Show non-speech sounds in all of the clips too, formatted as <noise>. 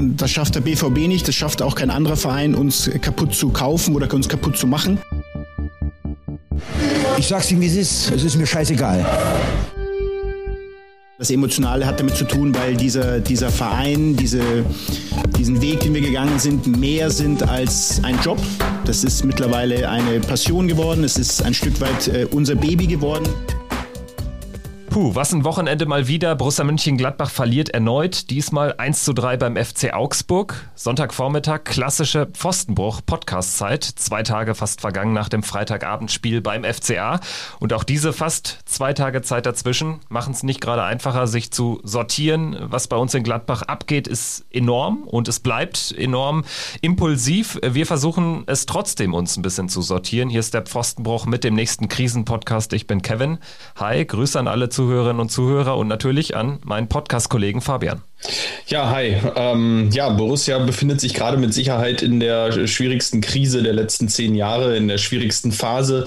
Das schafft der BVB nicht, das schafft auch kein anderer Verein, uns kaputt zu kaufen oder uns kaputt zu machen. Ich sag's Ihnen, wie es ist. Es ist mir scheißegal. Das Emotionale hat damit zu tun, weil dieser, dieser Verein, diese, diesen Weg, den wir gegangen sind, mehr sind als ein Job. Das ist mittlerweile eine Passion geworden. Es ist ein Stück weit äh, unser Baby geworden. Puh, was ein Wochenende mal wieder. Borussia München-Gladbach verliert erneut. Diesmal 1 zu 3 beim FC Augsburg. Sonntagvormittag, klassische Pfostenbruch, Podcastzeit. Zwei Tage fast vergangen nach dem Freitagabendspiel beim FCA. Und auch diese fast zwei Tage Zeit dazwischen machen es nicht gerade einfacher, sich zu sortieren. Was bei uns in Gladbach abgeht, ist enorm und es bleibt enorm impulsiv. Wir versuchen es trotzdem, uns ein bisschen zu sortieren. Hier ist der Pfostenbruch mit dem nächsten Krisenpodcast. Ich bin Kevin. Hi, Grüße an alle Zuhörerinnen und Zuhörer und natürlich an meinen Podcast-Kollegen Fabian. Ja, hi. Ähm, ja, Borussia befindet sich gerade mit Sicherheit in der schwierigsten Krise der letzten zehn Jahre, in der schwierigsten Phase.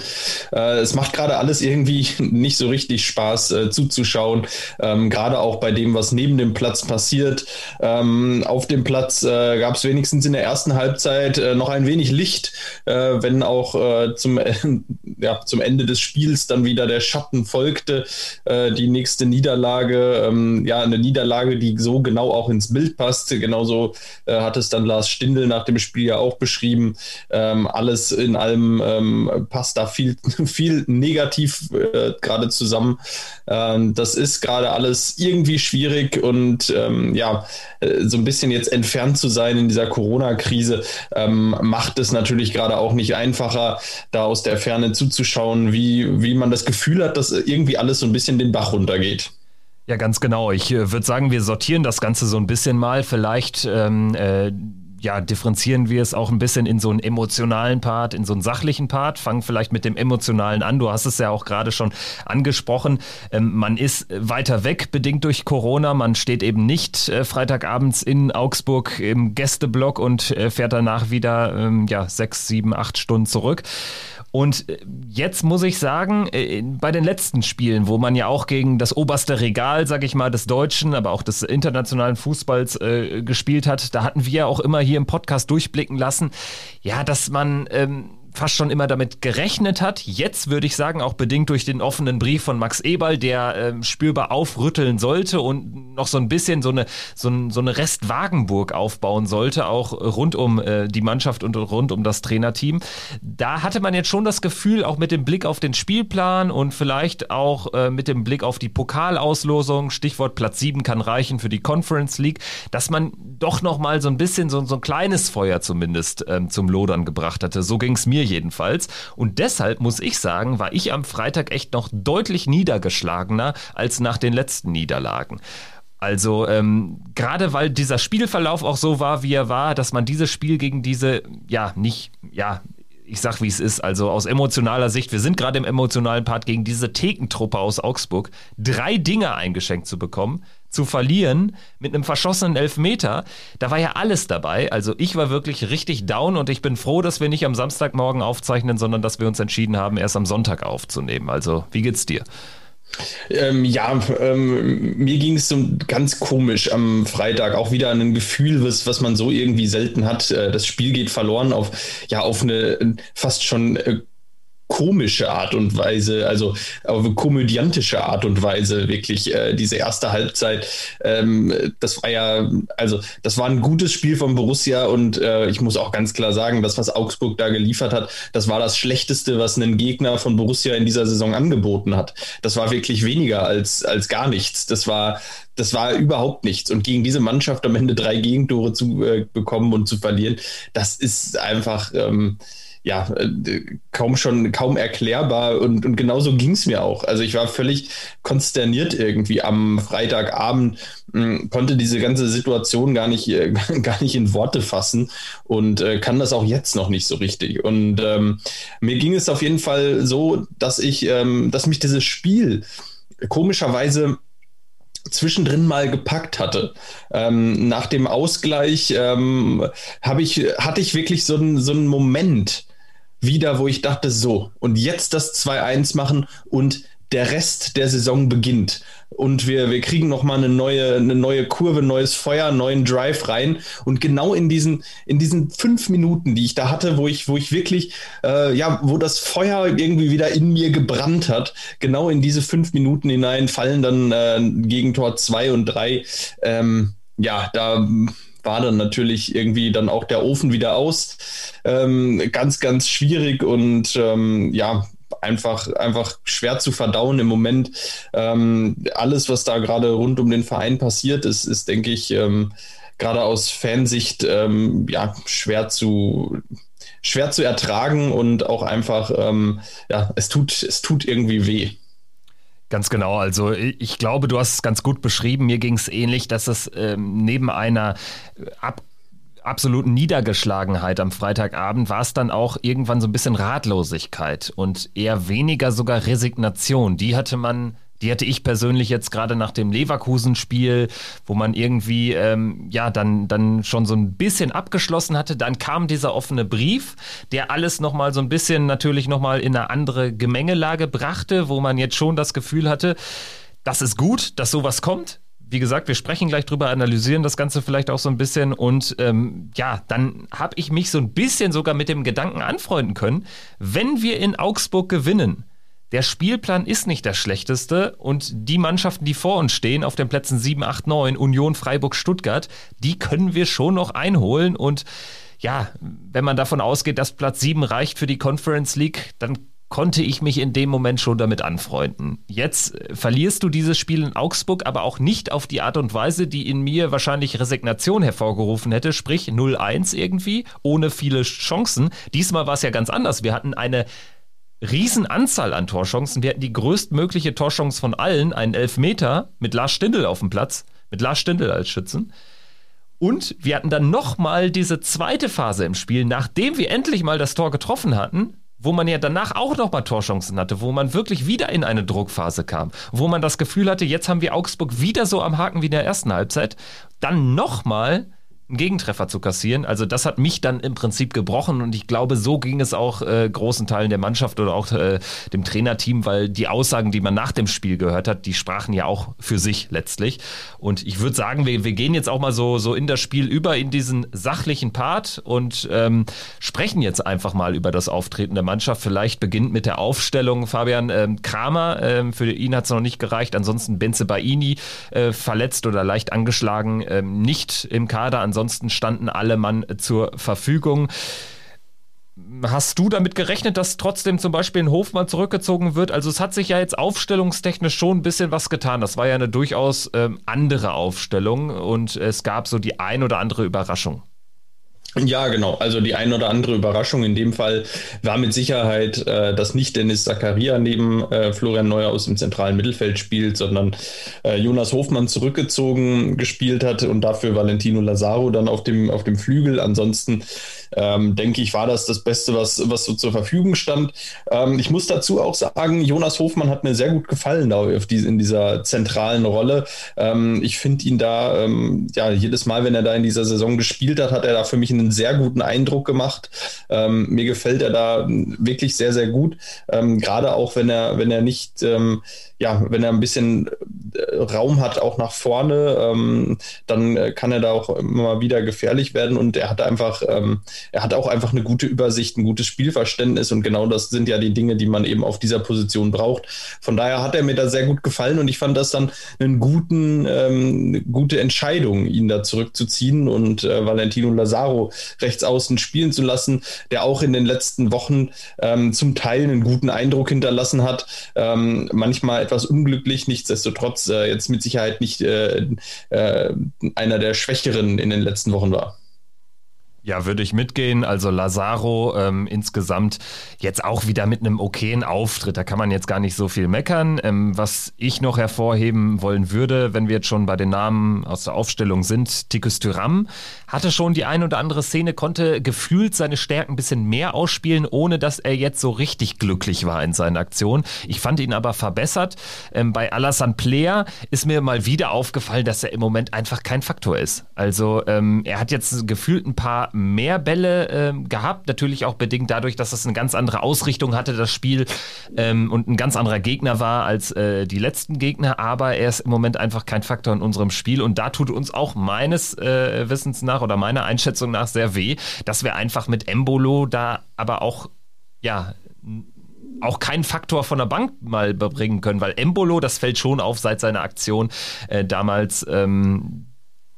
Äh, es macht gerade alles irgendwie nicht so richtig Spaß äh, zuzuschauen, ähm, gerade auch bei dem, was neben dem Platz passiert. Ähm, auf dem Platz äh, gab es wenigstens in der ersten Halbzeit äh, noch ein wenig Licht, äh, wenn auch äh, zum, <laughs> ja, zum Ende des Spiels dann wieder der Schatten folgte. die nächste Niederlage, ähm, ja, eine Niederlage, die so genau auch ins Bild passt. Genauso äh, hat es dann Lars Stindl nach dem Spiel ja auch beschrieben. Ähm, alles in allem ähm, passt da viel, <laughs> viel negativ äh, gerade zusammen. Ähm, das ist gerade alles irgendwie schwierig und ähm, ja, äh, so ein bisschen jetzt entfernt zu sein in dieser Corona-Krise ähm, macht es natürlich gerade auch nicht einfacher, da aus der Ferne zuzuschauen, wie, wie man das Gefühl hat, dass irgendwie alles so ein bisschen den Bach runtergeht. Ja, ganz genau. Ich äh, würde sagen, wir sortieren das Ganze so ein bisschen mal. Vielleicht ähm, äh, ja, differenzieren wir es auch ein bisschen in so einen emotionalen Part, in so einen sachlichen Part. Fangen vielleicht mit dem emotionalen an. Du hast es ja auch gerade schon angesprochen. Ähm, man ist weiter weg, bedingt durch Corona. Man steht eben nicht äh, Freitagabends in Augsburg im Gästeblock und äh, fährt danach wieder ähm, ja, sechs, sieben, acht Stunden zurück. Und äh, jetzt muss ich sagen, äh, bei den letzten Spielen, wo man ja auch gegen das oberste Regal, sag ich mal, des deutschen, aber auch des internationalen Fußballs äh, gespielt hat, da hatten wir ja auch immer hier im Podcast durchblicken lassen, ja, dass man ähm, fast schon immer damit gerechnet hat. Jetzt würde ich sagen, auch bedingt durch den offenen Brief von Max Eberl, der äh, spürbar aufrütteln sollte und noch so ein bisschen so eine, so, ein, so eine Restwagenburg aufbauen sollte, auch rund um äh, die Mannschaft und rund um das Trainerteam. Da hatte man jetzt schon das Gefühl, auch mit dem Blick auf den Spielplan und vielleicht auch äh, mit dem Blick auf die Pokalauslosung, Stichwort Platz 7 kann reichen für die Conference League, dass man doch noch mal so ein bisschen so, so ein kleines Feuer zumindest ähm, zum Lodern gebracht hatte. So ging es mir jedenfalls. Und deshalb muss ich sagen, war ich am Freitag echt noch deutlich niedergeschlagener als nach den letzten Niederlagen. Also ähm, gerade weil dieser Spielverlauf auch so war, wie er war, dass man dieses Spiel gegen diese, ja, nicht, ja, ich sag wie es ist, also aus emotionaler Sicht, wir sind gerade im emotionalen Part gegen diese Thekentruppe aus Augsburg, drei Dinge eingeschenkt zu bekommen, zu verlieren mit einem verschossenen Elfmeter, da war ja alles dabei. Also ich war wirklich richtig down und ich bin froh, dass wir nicht am Samstagmorgen aufzeichnen, sondern dass wir uns entschieden haben, erst am Sonntag aufzunehmen. Also wie geht's dir? Ähm, ja, ähm, mir ging es so ganz komisch am Freitag. Auch wieder ein Gefühl, was, was man so irgendwie selten hat. Äh, das Spiel geht verloren auf, ja, auf eine fast schon äh, komische Art und Weise, also auf komödiantische Art und Weise wirklich äh, diese erste Halbzeit. Ähm, das war ja, also das war ein gutes Spiel von Borussia und äh, ich muss auch ganz klar sagen, das, was Augsburg da geliefert hat, das war das Schlechteste, was ein Gegner von Borussia in dieser Saison angeboten hat. Das war wirklich weniger als, als gar nichts. Das war, das war überhaupt nichts. Und gegen diese Mannschaft am Ende drei Gegentore zu äh, bekommen und zu verlieren, das ist einfach. Ähm, ja, äh, kaum schon, kaum erklärbar und, und genauso ging es mir auch. Also ich war völlig konsterniert irgendwie am Freitagabend, mh, hm, konnte diese ganze Situation gar nicht, äh, <laughs> gar nicht in Worte fassen und äh, kann das auch jetzt noch nicht so richtig. Und ähm, mir ging es auf jeden Fall so, dass ich, ähm, dass mich dieses Spiel komischerweise zwischendrin mal gepackt hatte. Ähm, nach dem Ausgleich ähm, ich, hatte ich wirklich so einen so einen Moment, wieder, wo ich dachte, so, und jetzt das 2-1 machen und der Rest der Saison beginnt und wir, wir kriegen nochmal eine neue, eine neue Kurve, neues Feuer, neuen Drive rein. Und genau in diesen, in diesen fünf Minuten, die ich da hatte, wo ich, wo ich wirklich, äh, ja, wo das Feuer irgendwie wieder in mir gebrannt hat, genau in diese fünf Minuten hinein fallen dann äh, Gegentor zwei und drei. Ähm, ja, da war dann natürlich irgendwie dann auch der Ofen wieder aus. Ähm, ganz, ganz schwierig und ähm, ja, einfach, einfach schwer zu verdauen im Moment. Ähm, alles, was da gerade rund um den Verein passiert, ist, ist denke ich, ähm, gerade aus Fansicht ähm, ja, schwer zu schwer zu ertragen und auch einfach, ähm, ja, es tut, es tut irgendwie weh. Ganz genau. Also ich glaube, du hast es ganz gut beschrieben. Mir ging es ähnlich, dass es ähm, neben einer ab absoluten Niedergeschlagenheit am Freitagabend war es dann auch irgendwann so ein bisschen Ratlosigkeit und eher weniger sogar Resignation. Die hatte man die hatte ich persönlich jetzt gerade nach dem Leverkusen-Spiel, wo man irgendwie ähm, ja dann, dann schon so ein bisschen abgeschlossen hatte. Dann kam dieser offene Brief, der alles nochmal so ein bisschen natürlich nochmal in eine andere Gemengelage brachte, wo man jetzt schon das Gefühl hatte, das ist gut, dass sowas kommt wie gesagt, wir sprechen gleich drüber, analysieren das Ganze vielleicht auch so ein bisschen und ähm, ja, dann habe ich mich so ein bisschen sogar mit dem Gedanken anfreunden können, wenn wir in Augsburg gewinnen. Der Spielplan ist nicht der schlechteste und die Mannschaften, die vor uns stehen, auf den Plätzen 7, 8, 9, Union, Freiburg, Stuttgart, die können wir schon noch einholen und ja, wenn man davon ausgeht, dass Platz 7 reicht für die Conference League, dann konnte ich mich in dem Moment schon damit anfreunden. Jetzt äh, verlierst du dieses Spiel in Augsburg, aber auch nicht auf die Art und Weise, die in mir wahrscheinlich Resignation hervorgerufen hätte, sprich 0-1 irgendwie, ohne viele Chancen. Diesmal war es ja ganz anders. Wir hatten eine Riesenanzahl an Torchancen. Wir hatten die größtmögliche Torchance von allen, einen Elfmeter mit Lars Stindl auf dem Platz, mit Lars Stindl als Schützen. Und wir hatten dann nochmal diese zweite Phase im Spiel, nachdem wir endlich mal das Tor getroffen hatten, wo man ja danach auch nochmal Torchancen hatte, wo man wirklich wieder in eine Druckphase kam, wo man das Gefühl hatte, jetzt haben wir Augsburg wieder so am Haken wie in der ersten Halbzeit, dann nochmal einen Gegentreffer zu kassieren. Also das hat mich dann im Prinzip gebrochen und ich glaube, so ging es auch äh, großen Teilen der Mannschaft oder auch äh, dem Trainerteam, weil die Aussagen, die man nach dem Spiel gehört hat, die sprachen ja auch für sich letztlich. Und ich würde sagen, wir, wir gehen jetzt auch mal so, so in das Spiel über, in diesen sachlichen Part und ähm, sprechen jetzt einfach mal über das Auftreten der Mannschaft. Vielleicht beginnt mit der Aufstellung Fabian ähm, Kramer. Ähm, für ihn hat es noch nicht gereicht. Ansonsten Benze Baini äh, verletzt oder leicht angeschlagen, ähm, nicht im Kader. Ansonsten standen alle Mann zur Verfügung. Hast du damit gerechnet, dass trotzdem zum Beispiel ein Hofmann zurückgezogen wird? Also es hat sich ja jetzt aufstellungstechnisch schon ein bisschen was getan. Das war ja eine durchaus ähm, andere Aufstellung und es gab so die ein oder andere Überraschung. Ja, genau. Also die ein oder andere Überraschung in dem Fall war mit Sicherheit, äh, dass nicht Dennis Zakaria neben äh, Florian Neuer aus dem zentralen Mittelfeld spielt, sondern äh, Jonas Hofmann zurückgezogen gespielt hat und dafür Valentino Lazaro dann auf dem, auf dem Flügel. Ansonsten ähm, denke ich, war das das Beste, was, was so zur Verfügung stand. Ähm, ich muss dazu auch sagen, Jonas Hofmann hat mir sehr gut gefallen die, in dieser zentralen Rolle. Ähm, ich finde ihn da, ähm, ja, jedes Mal, wenn er da in dieser Saison gespielt hat, hat er da für mich einen sehr guten Eindruck gemacht. Ähm, mir gefällt er da wirklich sehr, sehr gut. Ähm, gerade auch, wenn er, wenn er nicht, ja, wenn er ein bisschen äh, Raum hat, auch nach vorne, dann äh, kann er da auch immer wieder gefährlich werden und er hat einfach, er hat auch einfach eine gute Übersicht, ein gutes Spielverständnis und genau das sind ja die Dinge, die man eben auf dieser Position braucht. Von daher hat er mir da sehr gut gefallen und ich fand das dann einen guten, ähm, eine gute Entscheidung, ihn da zurückzuziehen und äh, Valentino Lazaro rechts außen spielen zu lassen, der auch in den letzten Wochen ähm, zum Teil einen guten Eindruck hinterlassen hat. Ähm, manchmal etwas unglücklich, nichtsdestotrotz äh, jetzt mit Sicherheit nicht äh, äh, einer der Schwächeren in den letzten Wochen war. Ja, würde ich mitgehen. Also Lazaro ähm, insgesamt jetzt auch wieder mit einem okayen Auftritt. Da kann man jetzt gar nicht so viel meckern. Ähm, was ich noch hervorheben wollen würde, wenn wir jetzt schon bei den Namen aus der Aufstellung sind, Tikus Tyram hatte schon die ein oder andere Szene, konnte gefühlt seine Stärken ein bisschen mehr ausspielen, ohne dass er jetzt so richtig glücklich war in seinen Aktionen. Ich fand ihn aber verbessert. Ähm, bei Alassane Player ist mir mal wieder aufgefallen, dass er im Moment einfach kein Faktor ist. Also ähm, er hat jetzt gefühlt ein paar mehr Bälle äh, gehabt, natürlich auch bedingt dadurch, dass es eine ganz andere Ausrichtung hatte, das Spiel ähm, und ein ganz anderer Gegner war als äh, die letzten Gegner, aber er ist im Moment einfach kein Faktor in unserem Spiel. Und da tut uns auch meines äh, Wissens nach oder meiner Einschätzung nach sehr weh, dass wir einfach mit Embolo da aber auch ja auch keinen Faktor von der Bank mal bringen können, weil Embolo, das fällt schon auf seit seiner Aktion äh, damals, ähm,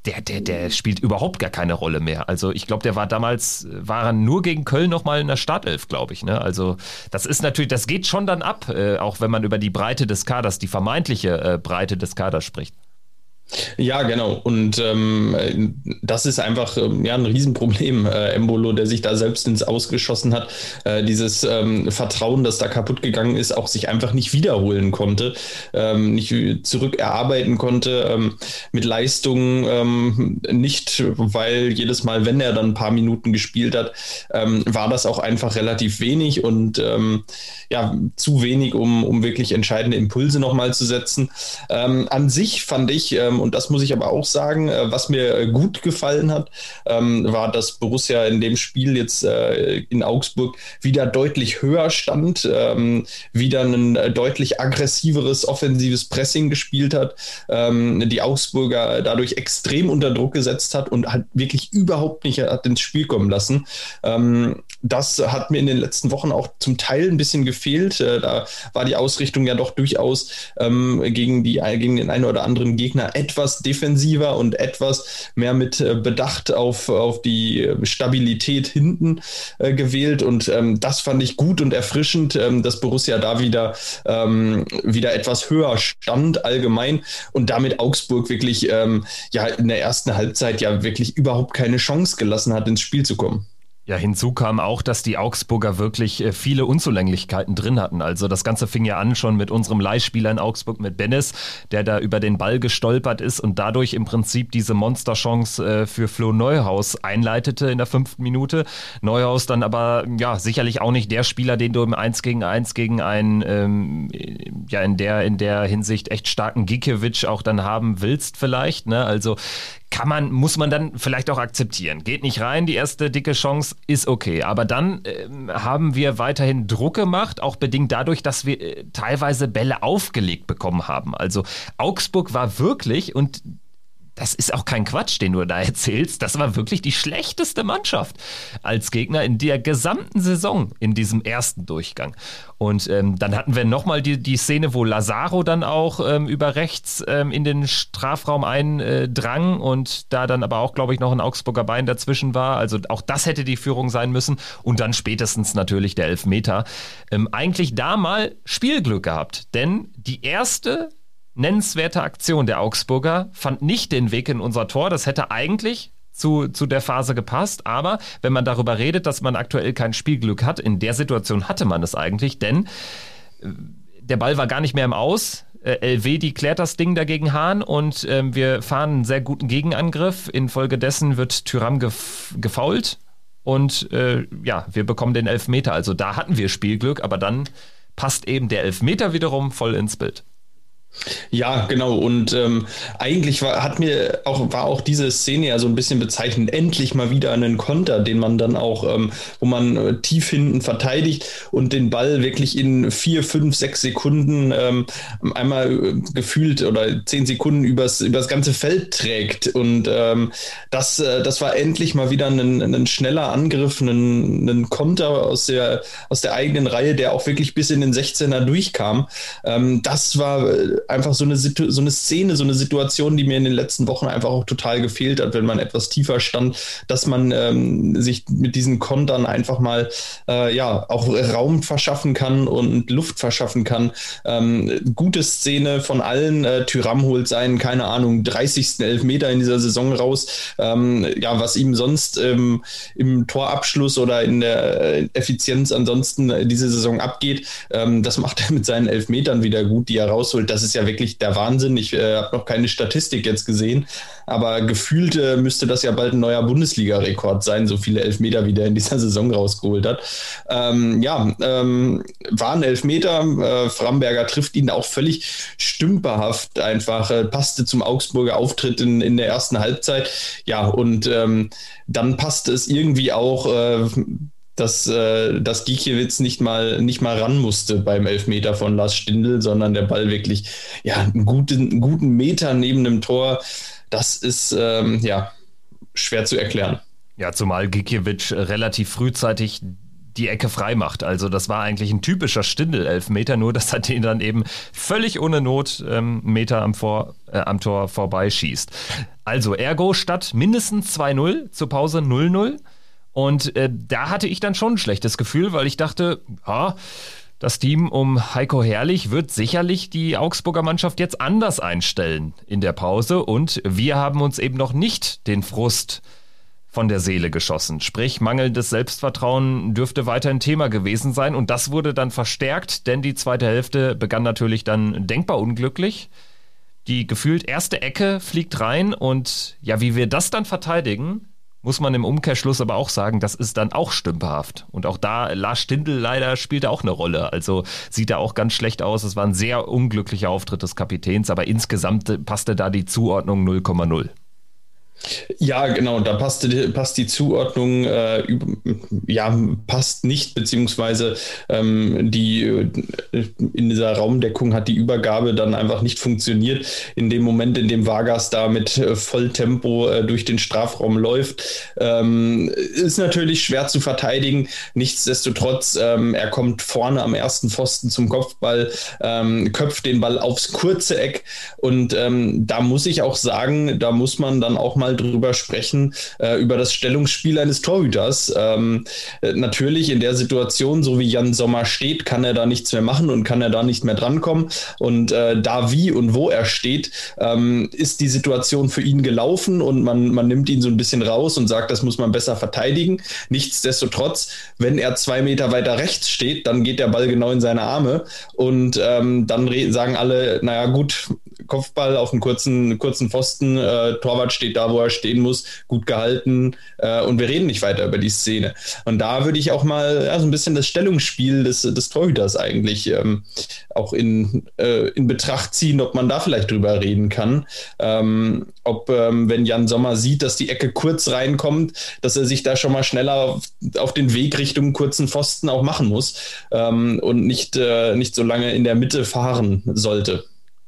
der, der, der spielt überhaupt gar keine Rolle mehr. Also ich glaube, der war damals, war er nur gegen Köln nochmal in der Startelf, glaube ich. Ne? Also das ist natürlich, das geht schon dann ab, äh, auch wenn man über die Breite des Kaders, die vermeintliche äh, Breite des Kaders spricht. Ja, genau. Und ähm, das ist einfach ähm, ja, ein Riesenproblem, äh, Embolo, der sich da selbst ins Ausgeschossen hat. Äh, dieses ähm, Vertrauen, das da kaputt gegangen ist, auch sich einfach nicht wiederholen konnte, ähm, nicht zurückerarbeiten konnte ähm, mit Leistungen, ähm, nicht, weil jedes Mal, wenn er dann ein paar Minuten gespielt hat, war das auch einfach relativ wenig und ja, zu wenig, um, um wirklich entscheidende Impulse nochmal zu setzen. An sich fand ich, ähm, und das muss ich aber auch sagen, äh, was mir gut gefallen hat, ähm, war, dass Borussia in dem Spiel jetzt äh, in Augsburg wieder deutlich höher stand, ähm, wieder ein äh, deutlich aggressiveres offensives Pressing gespielt hat, ähm, die Augsburger dadurch extrem unter Druck gesetzt hat und halt wirklich überhaupt nicht hat ins Spiel kommen lassen. Ähm, das hat mir in den letzten Wochen auch zum Teil ein bisschen gefehlt. Äh, da war die Ausrichtung ja doch durchaus ähm, gegen, die, gegen den einen oder anderen Gegner etwas defensiver und etwas mehr mit äh, Bedacht auf, auf die Stabilität hinten äh, gewählt. Und ähm, das fand ich gut und erfrischend, ähm, dass Borussia da wieder, ähm, wieder etwas höher stand allgemein und damit Augsburg wirklich ähm, ja in der ersten Halbzeit ja wirklich überhaupt keine Chance gelassen hat, ins Spiel zu kommen. Ja, hinzu kam auch, dass die Augsburger wirklich äh, viele Unzulänglichkeiten drin hatten. Also das Ganze fing ja an schon mit unserem Leihspieler in Augsburg, mit Bennis, der da über den Ball gestolpert ist und dadurch im Prinzip diese Monsterchance äh, für Flo Neuhaus einleitete in der fünften Minute. Neuhaus dann aber ja sicherlich auch nicht der Spieler, den du im 1 gegen 1 gegen einen ähm, ja in der in der Hinsicht echt starken Gikiewicz auch dann haben willst vielleicht. Ne? Also kann man, muss man dann vielleicht auch akzeptieren. Geht nicht rein, die erste dicke Chance ist okay. Aber dann äh, haben wir weiterhin Druck gemacht, auch bedingt dadurch, dass wir äh, teilweise Bälle aufgelegt bekommen haben. Also Augsburg war wirklich, und das ist auch kein Quatsch, den du da erzählst. Das war wirklich die schlechteste Mannschaft als Gegner in der gesamten Saison in diesem ersten Durchgang. Und ähm, dann hatten wir nochmal die, die Szene, wo Lazaro dann auch ähm, über rechts ähm, in den Strafraum eindrang und da dann aber auch, glaube ich, noch ein Augsburger Bein dazwischen war. Also auch das hätte die Führung sein müssen. Und dann spätestens natürlich der Elfmeter. Ähm, eigentlich da mal Spielglück gehabt, denn die erste nennenswerte Aktion der Augsburger fand nicht den Weg in unser Tor. Das hätte eigentlich zu, zu der Phase gepasst. Aber wenn man darüber redet, dass man aktuell kein Spielglück hat, in der Situation hatte man es eigentlich, denn äh, der Ball war gar nicht mehr im Aus. Äh, LW, die klärt das Ding dagegen Hahn und äh, wir fahren einen sehr guten Gegenangriff. Infolgedessen wird Tyram gef gefault und äh, ja, wir bekommen den Elfmeter. Also da hatten wir Spielglück, aber dann passt eben der Elfmeter wiederum voll ins Bild. Ja, genau. Und ähm, eigentlich war, hat mir auch, war auch diese Szene ja so ein bisschen bezeichnend. Endlich mal wieder einen Konter, den man dann auch, ähm, wo man äh, tief hinten verteidigt und den Ball wirklich in vier, fünf, sechs Sekunden ähm, einmal äh, gefühlt oder zehn Sekunden übers, übers ganze Feld trägt. Und ähm, das, äh, das war endlich mal wieder ein, ein schneller Angriff, ein, ein Konter aus der, aus der eigenen Reihe, der auch wirklich bis in den 16er durchkam. Ähm, das war äh, einfach so eine, Situ so eine Szene, so eine Situation, die mir in den letzten Wochen einfach auch total gefehlt hat, wenn man etwas tiefer stand, dass man ähm, sich mit diesen Kontern einfach mal äh, ja auch Raum verschaffen kann und Luft verschaffen kann. Ähm, gute Szene von allen. Äh, Tyram holt seinen, keine Ahnung, 30. Elfmeter in dieser Saison raus. Ähm, ja, was ihm sonst ähm, im Torabschluss oder in der äh, Effizienz ansonsten diese Saison abgeht, ähm, das macht er mit seinen Elfmetern wieder gut, die er rausholt. Das ist ja wirklich der Wahnsinn. Ich äh, habe noch keine Statistik jetzt gesehen, aber gefühlt äh, müsste das ja bald ein neuer Bundesliga-Rekord sein, so viele Elfmeter, wie der in dieser Saison rausgeholt hat. Ähm, ja, ähm, waren Elfmeter. Äh, Framberger trifft ihn auch völlig stümperhaft einfach, äh, passte zum Augsburger Auftritt in, in der ersten Halbzeit. Ja, und ähm, dann passte es irgendwie auch äh, dass, äh, dass Gikiewicz nicht mal, nicht mal ran musste beim Elfmeter von Lars Stindl, sondern der Ball wirklich ja, einen, guten, einen guten Meter neben dem Tor. Das ist ähm, ja schwer zu erklären. Ja, zumal Gikiewicz relativ frühzeitig die Ecke frei macht. Also das war eigentlich ein typischer Stindel-Elfmeter, nur dass er den dann eben völlig ohne Not ähm, Meter am, Vor, äh, am Tor vorbeischießt. Also ergo statt mindestens 2-0 zur Pause 0-0. Und äh, da hatte ich dann schon ein schlechtes Gefühl, weil ich dachte, ja, das Team um Heiko Herrlich wird sicherlich die Augsburger Mannschaft jetzt anders einstellen in der Pause. Und wir haben uns eben noch nicht den Frust von der Seele geschossen. Sprich, mangelndes Selbstvertrauen dürfte weiterhin Thema gewesen sein. Und das wurde dann verstärkt, denn die zweite Hälfte begann natürlich dann denkbar unglücklich. Die gefühlt erste Ecke fliegt rein und ja, wie wir das dann verteidigen, muss man im Umkehrschluss aber auch sagen, das ist dann auch stümperhaft. Und auch da, Lars Stindl leider spielte auch eine Rolle. Also sieht da auch ganz schlecht aus. Es war ein sehr unglücklicher Auftritt des Kapitäns, aber insgesamt passte da die Zuordnung 0,0. Ja, genau, da passt, passt die Zuordnung, äh, ja, passt nicht, beziehungsweise ähm, die äh, in dieser Raumdeckung hat die Übergabe dann einfach nicht funktioniert. In dem Moment, in dem Vargas da mit äh, Volltempo äh, durch den Strafraum läuft, ähm, ist natürlich schwer zu verteidigen. Nichtsdestotrotz, ähm, er kommt vorne am ersten Pfosten zum Kopfball, ähm, köpft den Ball aufs kurze Eck und ähm, da muss ich auch sagen, da muss man dann auch mal drüber sprechen, äh, über das Stellungsspiel eines Torhüters. Ähm, äh, natürlich in der Situation, so wie Jan Sommer steht, kann er da nichts mehr machen und kann er da nicht mehr drankommen. Und äh, da wie und wo er steht, ähm, ist die Situation für ihn gelaufen und man, man nimmt ihn so ein bisschen raus und sagt, das muss man besser verteidigen. Nichtsdestotrotz, wenn er zwei Meter weiter rechts steht, dann geht der Ball genau in seine Arme und ähm, dann sagen alle, naja gut, Kopfball auf einen kurzen, kurzen Pfosten, äh, Torwart steht da, wo er stehen muss, gut gehalten äh, und wir reden nicht weiter über die Szene. Und da würde ich auch mal ja, so ein bisschen das Stellungsspiel des, des Torhüters eigentlich ähm, auch in, äh, in Betracht ziehen, ob man da vielleicht drüber reden kann. Ähm, ob, ähm, wenn Jan Sommer sieht, dass die Ecke kurz reinkommt, dass er sich da schon mal schneller auf, auf den Weg Richtung kurzen Pfosten auch machen muss ähm, und nicht, äh, nicht so lange in der Mitte fahren sollte.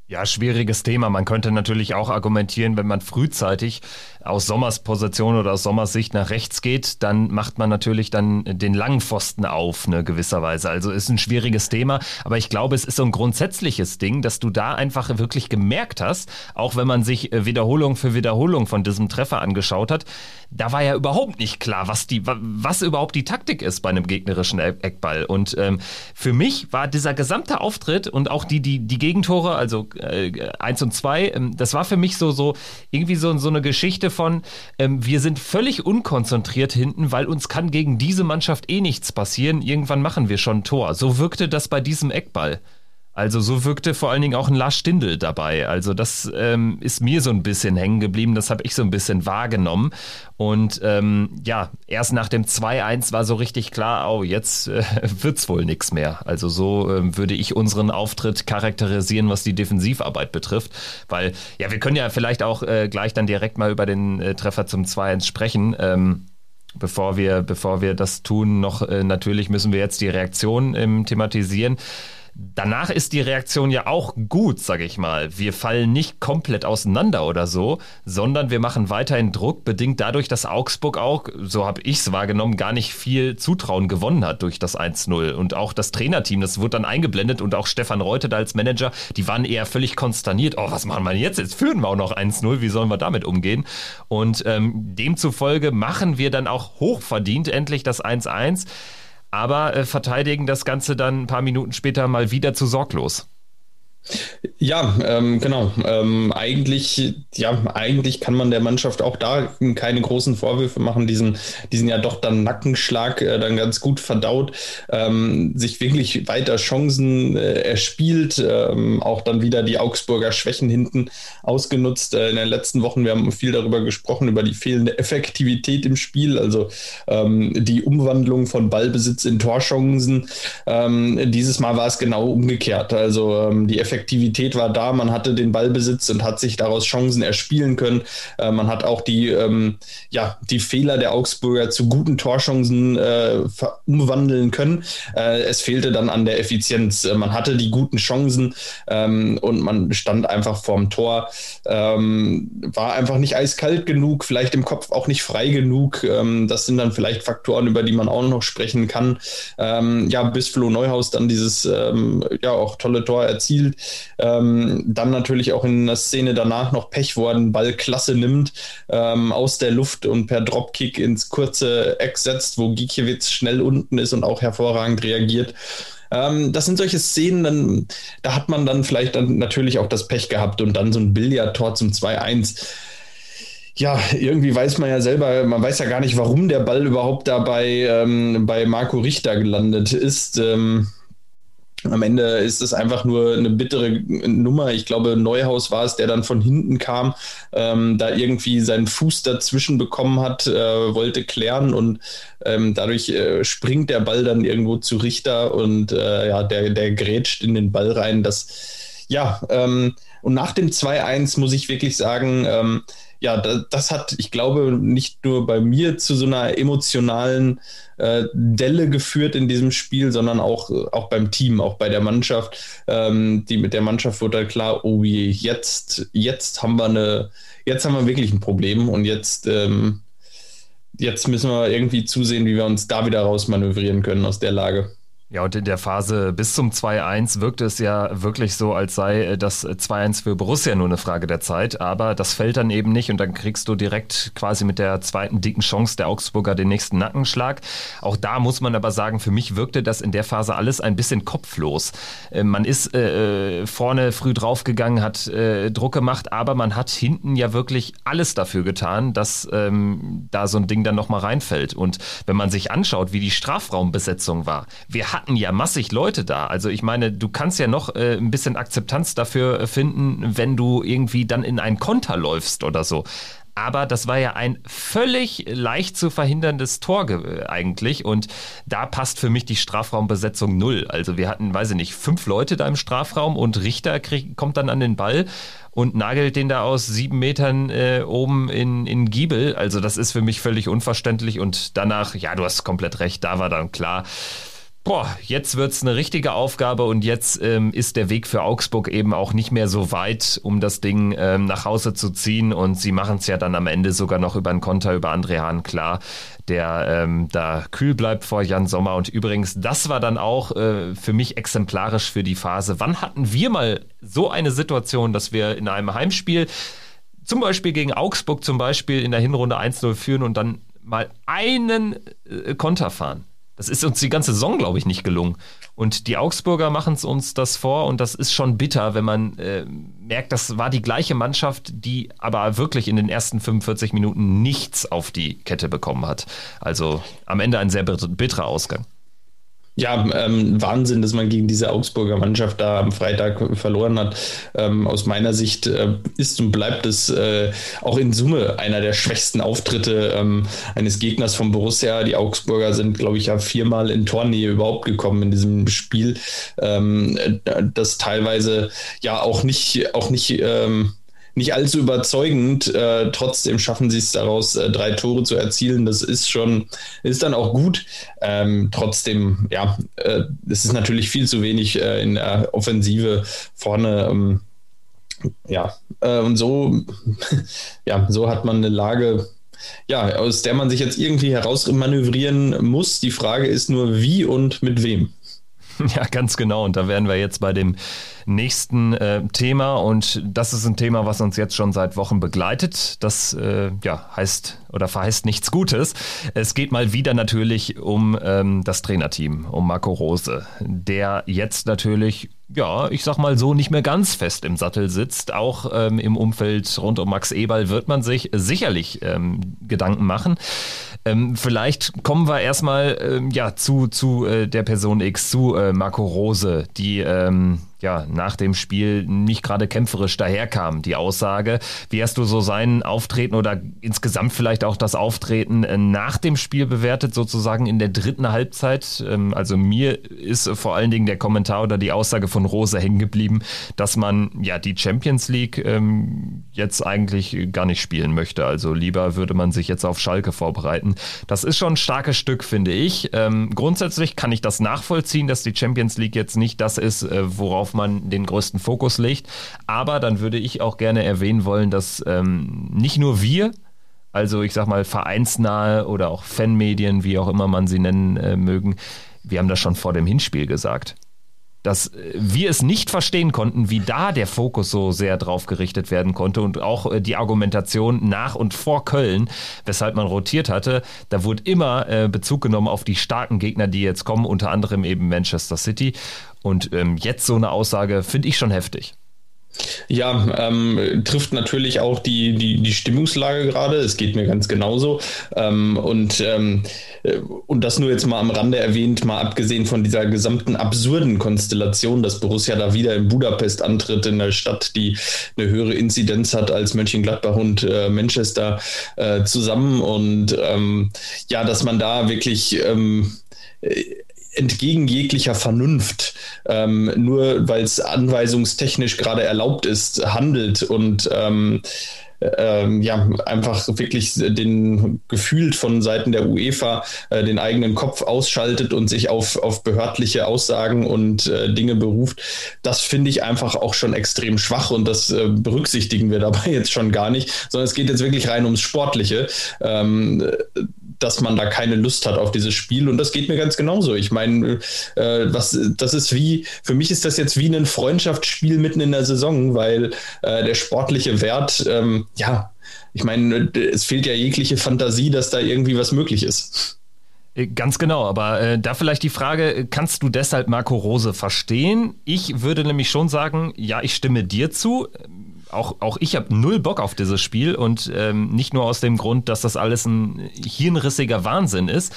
Ja, schwieriges Thema. Man könnte natürlich auch argumentieren, wenn man frühzeitig aus Sommers Position oder aus Sommers Sicht nach rechts geht, dann macht man natürlich dann den langen Pfosten auf, ne, gewisserweise. Also ist ein schwieriges Thema, aber ich glaube, es ist so ein grundsätzliches Ding, dass du da einfach wirklich gemerkt hast, auch wenn man sich äh, Wiederholung für Wiederholung von diesem Treffer angeschaut hat, da war ja überhaupt nicht klar, was die, was überhaupt die Taktik ist bei einem gegnerischen Eckball. Und ähm, für mich war dieser gesamte Auftritt und auch die, die, die Gegentore, also äh, eins und zwei, ähm, das war für mich so, so irgendwie so, so eine Geschichte von, ähm, wir sind völlig unkonzentriert hinten, weil uns kann gegen diese Mannschaft eh nichts passieren. Irgendwann machen wir schon ein Tor. So wirkte das bei diesem Eckball. Also so wirkte vor allen Dingen auch ein Lars Stindl dabei. Also das ähm, ist mir so ein bisschen hängen geblieben, das habe ich so ein bisschen wahrgenommen. Und ähm, ja, erst nach dem 2-1 war so richtig klar, oh, jetzt äh, <laughs> wird's wohl nichts mehr. Also so ähm, würde ich unseren Auftritt charakterisieren, was die Defensivarbeit betrifft. Weil, ja, wir können ja vielleicht auch äh, gleich dann direkt mal über den äh, Treffer zum 2-1 sprechen. Ähm, bevor wir, bevor wir das tun, noch äh, natürlich müssen wir jetzt die Reaktion ähm, thematisieren. Danach ist die Reaktion ja auch gut, sage ich mal. Wir fallen nicht komplett auseinander oder so, sondern wir machen weiterhin Druck, bedingt dadurch, dass Augsburg auch, so habe ich es wahrgenommen, gar nicht viel Zutrauen gewonnen hat durch das 1-0. Und auch das Trainerteam, das wurde dann eingeblendet und auch Stefan Reuter da als Manager, die waren eher völlig konsterniert. Oh, was machen wir jetzt? Jetzt führen wir auch noch 1-0, wie sollen wir damit umgehen? Und ähm, demzufolge machen wir dann auch hochverdient endlich das 1-1 aber äh, verteidigen das Ganze dann ein paar Minuten später mal wieder zu sorglos. Ja, ähm, genau. Ähm, eigentlich, ja, eigentlich kann man der Mannschaft auch da keine großen Vorwürfe machen. Diesen, diesen ja doch dann Nackenschlag äh, dann ganz gut verdaut, ähm, sich wirklich weiter Chancen äh, erspielt, ähm, auch dann wieder die Augsburger Schwächen hinten ausgenutzt. Äh, in den letzten Wochen, wir haben viel darüber gesprochen, über die fehlende Effektivität im Spiel, also ähm, die Umwandlung von Ballbesitz in Torchancen. Ähm, dieses Mal war es genau umgekehrt. Also die Effektivität war da, man hatte den Ballbesitz und hat sich daraus Chancen erspielen können. Äh, man hat auch die, ähm, ja, die Fehler der Augsburger zu guten Torchancen äh, umwandeln können. Äh, es fehlte dann an der Effizienz. Äh, man hatte die guten Chancen ähm, und man stand einfach vorm Tor, ähm, war einfach nicht eiskalt genug, vielleicht im Kopf auch nicht frei genug. Ähm, das sind dann vielleicht Faktoren, über die man auch noch sprechen kann. Ähm, ja, bis Flo Neuhaus dann dieses ähm, ja auch tolle Tor erzielt. Ähm, dann natürlich auch in der Szene danach noch Pech, wo er den Ball klasse nimmt, ähm, aus der Luft und per Dropkick ins kurze Eck setzt, wo Gikiewicz schnell unten ist und auch hervorragend reagiert. Ähm, das sind solche Szenen, dann, da hat man dann vielleicht dann natürlich auch das Pech gehabt und dann so ein Billardtor zum 2-1 ja, irgendwie weiß man ja selber, man weiß ja gar nicht, warum der Ball überhaupt dabei ähm, bei Marco Richter gelandet ist. Ähm, am Ende ist es einfach nur eine bittere Nummer. Ich glaube, Neuhaus war es, der dann von hinten kam, ähm, da irgendwie seinen Fuß dazwischen bekommen hat, äh, wollte klären und ähm, dadurch äh, springt der Ball dann irgendwo zu Richter und äh, ja, der, der grätscht in den Ball rein. Das, ja, ähm, und nach dem 2-1 muss ich wirklich sagen, ähm, ja, das, hat, ich glaube, nicht nur bei mir zu so einer emotionalen äh, Delle geführt in diesem Spiel, sondern auch, auch beim Team, auch bei der Mannschaft. Ähm, die mit der Mannschaft wurde halt klar, oh je, jetzt, jetzt haben wir eine, jetzt haben wir wirklich ein Problem und jetzt, ähm, jetzt müssen wir irgendwie zusehen, wie wir uns da wieder rausmanövrieren können aus der Lage. Ja, und in der Phase bis zum 2-1 wirkte es ja wirklich so, als sei äh, das 2-1 für Borussia nur eine Frage der Zeit. Aber das fällt dann eben nicht und dann kriegst du direkt quasi mit der zweiten dicken Chance der Augsburger den nächsten Nackenschlag. Auch da muss man aber sagen, für mich wirkte das in der Phase alles ein bisschen kopflos. Äh, man ist äh, äh, vorne früh draufgegangen, hat äh, Druck gemacht, aber man hat hinten ja wirklich alles dafür getan, dass ähm, da so ein Ding dann nochmal reinfällt. Und wenn man sich anschaut, wie die Strafraumbesetzung war, wir hatten ja massig Leute da. Also ich meine, du kannst ja noch äh, ein bisschen Akzeptanz dafür finden, wenn du irgendwie dann in einen Konter läufst oder so. Aber das war ja ein völlig leicht zu verhinderndes Tor eigentlich. Und da passt für mich die Strafraumbesetzung null. Also wir hatten, weiß ich nicht, fünf Leute da im Strafraum und Richter kommt dann an den Ball und nagelt den da aus sieben Metern äh, oben in, in Giebel. Also das ist für mich völlig unverständlich. Und danach, ja, du hast komplett recht, da war dann klar, boah, jetzt wird's eine richtige Aufgabe und jetzt ähm, ist der Weg für Augsburg eben auch nicht mehr so weit, um das Ding ähm, nach Hause zu ziehen. Und sie machen es ja dann am Ende sogar noch über einen Konter über André Hahn klar, der ähm, da kühl bleibt vor Jan Sommer. Und übrigens, das war dann auch äh, für mich exemplarisch für die Phase. Wann hatten wir mal so eine Situation, dass wir in einem Heimspiel, zum Beispiel gegen Augsburg zum Beispiel in der Hinrunde 1-0 führen und dann mal einen äh, Konter fahren? Das ist uns die ganze Saison, glaube ich, nicht gelungen. Und die Augsburger machen es uns das vor und das ist schon bitter, wenn man äh, merkt, das war die gleiche Mannschaft, die aber wirklich in den ersten 45 Minuten nichts auf die Kette bekommen hat. Also am Ende ein sehr bitterer Ausgang. Ja, ähm, Wahnsinn, dass man gegen diese Augsburger Mannschaft da am Freitag verloren hat. Ähm, aus meiner Sicht äh, ist und bleibt es äh, auch in Summe einer der schwächsten Auftritte ähm, eines Gegners von Borussia. Die Augsburger sind, glaube ich, ja viermal in Tornähe überhaupt gekommen in diesem Spiel. Ähm, äh, das teilweise ja auch nicht, auch nicht ähm, nicht allzu überzeugend. Äh, trotzdem schaffen sie es daraus, äh, drei Tore zu erzielen. Das ist schon, ist dann auch gut. Ähm, trotzdem, ja, äh, es ist natürlich viel zu wenig äh, in der Offensive vorne. Ähm, ja, äh, und so, <laughs> ja, so hat man eine Lage, ja, aus der man sich jetzt irgendwie herausmanövrieren muss. Die Frage ist nur, wie und mit wem. <laughs> Ja, ganz genau. Und da wären wir jetzt bei dem nächsten äh, Thema. Und das ist ein Thema, was uns jetzt schon seit Wochen begleitet. Das äh, ja, heißt oder verheißt nichts Gutes. Es geht mal wieder natürlich um ähm, das Trainerteam, um Marco Rose, der jetzt natürlich ja, ich sag mal so, nicht mehr ganz fest im Sattel sitzt. Auch ähm, im Umfeld rund um Max Eberl wird man sich sicherlich ähm, Gedanken machen. Ähm, vielleicht kommen wir erstmal ähm, ja, zu, zu äh, der Person X, zu äh, Marco Rose, die ähm, ja, nach dem Spiel nicht gerade kämpferisch daherkam, die Aussage. Wie hast du so sein Auftreten oder insgesamt vielleicht auch das Auftreten äh, nach dem Spiel bewertet, sozusagen in der dritten Halbzeit? Ähm, also mir ist vor allen Dingen der Kommentar oder die Aussage von Rose hängen geblieben, dass man ja die Champions League ähm, jetzt eigentlich gar nicht spielen möchte. Also lieber würde man sich jetzt auf Schalke vorbereiten. Das ist schon ein starkes Stück, finde ich. Ähm, grundsätzlich kann ich das nachvollziehen, dass die Champions League jetzt nicht das ist, äh, worauf man den größten Fokus legt. Aber dann würde ich auch gerne erwähnen wollen, dass ähm, nicht nur wir, also ich sag mal vereinsnahe oder auch Fanmedien, wie auch immer man sie nennen äh, mögen, wir haben das schon vor dem Hinspiel gesagt dass äh, wir es nicht verstehen konnten, wie da der Fokus so sehr drauf gerichtet werden konnte und auch äh, die Argumentation nach und vor Köln, weshalb man rotiert hatte, da wurde immer äh, Bezug genommen auf die starken Gegner, die jetzt kommen, unter anderem eben Manchester City. Und ähm, jetzt so eine Aussage finde ich schon heftig. Ja, ähm, trifft natürlich auch die, die, die Stimmungslage gerade. Es geht mir ganz genauso. Ähm, und, ähm, äh, und das nur jetzt mal am Rande erwähnt, mal abgesehen von dieser gesamten absurden Konstellation, dass Borussia da wieder in Budapest antritt, in der Stadt, die eine höhere Inzidenz hat als Mönchengladbach und äh, Manchester äh, zusammen. Und ähm, ja, dass man da wirklich ähm, äh, entgegen jeglicher Vernunft, ähm, nur weil es anweisungstechnisch gerade erlaubt ist, handelt und ähm, ähm, ja, einfach wirklich den gefühlt von Seiten der UEFA äh, den eigenen Kopf ausschaltet und sich auf, auf behördliche Aussagen und äh, Dinge beruft. Das finde ich einfach auch schon extrem schwach und das äh, berücksichtigen wir dabei <laughs> jetzt schon gar nicht, sondern es geht jetzt wirklich rein ums Sportliche. Ähm, dass man da keine Lust hat auf dieses Spiel. Und das geht mir ganz genauso. Ich meine, äh, das ist wie, für mich ist das jetzt wie ein Freundschaftsspiel mitten in der Saison, weil äh, der sportliche Wert, ähm, ja, ich meine, es fehlt ja jegliche Fantasie, dass da irgendwie was möglich ist. Äh, ganz genau, aber äh, da vielleicht die Frage, kannst du deshalb Marco Rose verstehen? Ich würde nämlich schon sagen, ja, ich stimme dir zu auch, auch ich habe null Bock auf dieses Spiel und ähm, nicht nur aus dem Grund, dass das alles ein hirnrissiger Wahnsinn ist,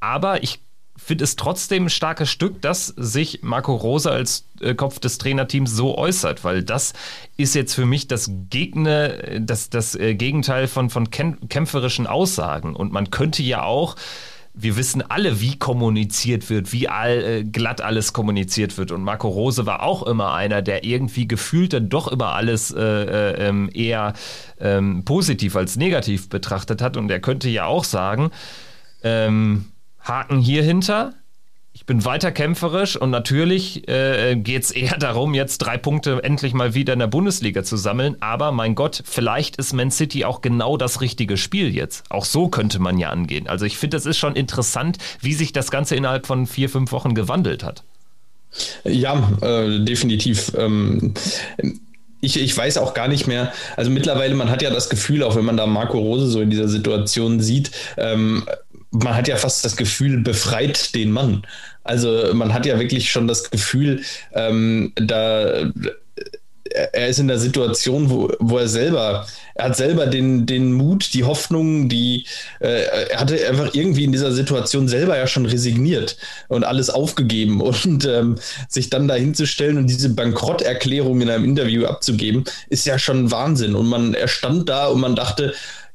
aber ich finde es trotzdem ein starkes Stück, dass sich Marco Rose als äh, Kopf des Trainerteams so äußert, weil das ist jetzt für mich das Gegner, das, das äh, Gegenteil von, von kämpferischen Aussagen. Und man könnte ja auch wir wissen alle, wie kommuniziert wird, wie all, äh, glatt alles kommuniziert wird. Und Marco Rose war auch immer einer, der irgendwie gefühlt dann doch über alles äh, äh, ähm, eher ähm, positiv als negativ betrachtet hat. Und er könnte ja auch sagen, ähm, Haken hier hinter, ich bin weiter kämpferisch und natürlich äh, geht es eher <laughs> darum, jetzt drei Punkte endlich mal wieder in der Bundesliga zu sammeln. Aber mein Gott, vielleicht ist Man City auch genau das richtige Spiel jetzt. Auch so könnte man ja angehen. Also ich finde, das ist schon interessant, wie sich das Ganze innerhalb von vier, fünf Wochen gewandelt hat. Ja, äh, definitiv. Ähm, ich, ich weiß auch gar nicht mehr, also mittlerweile, man hat ja das Gefühl, auch wenn man da Marco Rose so in dieser Situation sieht, ähm, man hat ja fast das Gefühl, befreit den Mann. Also man hat ja wirklich schon das Gefühl, ähm, da er ist in der Situation, wo, wo er selber, er hat selber den, den Mut, die Hoffnung, die, äh, er hatte einfach irgendwie in dieser Situation selber ja schon resigniert und alles aufgegeben <laughs> und ähm, sich dann dahin zu stellen und diese Bankrotterklärung in einem Interview abzugeben, ist ja schon Wahnsinn. Und man, er stand da und man dachte,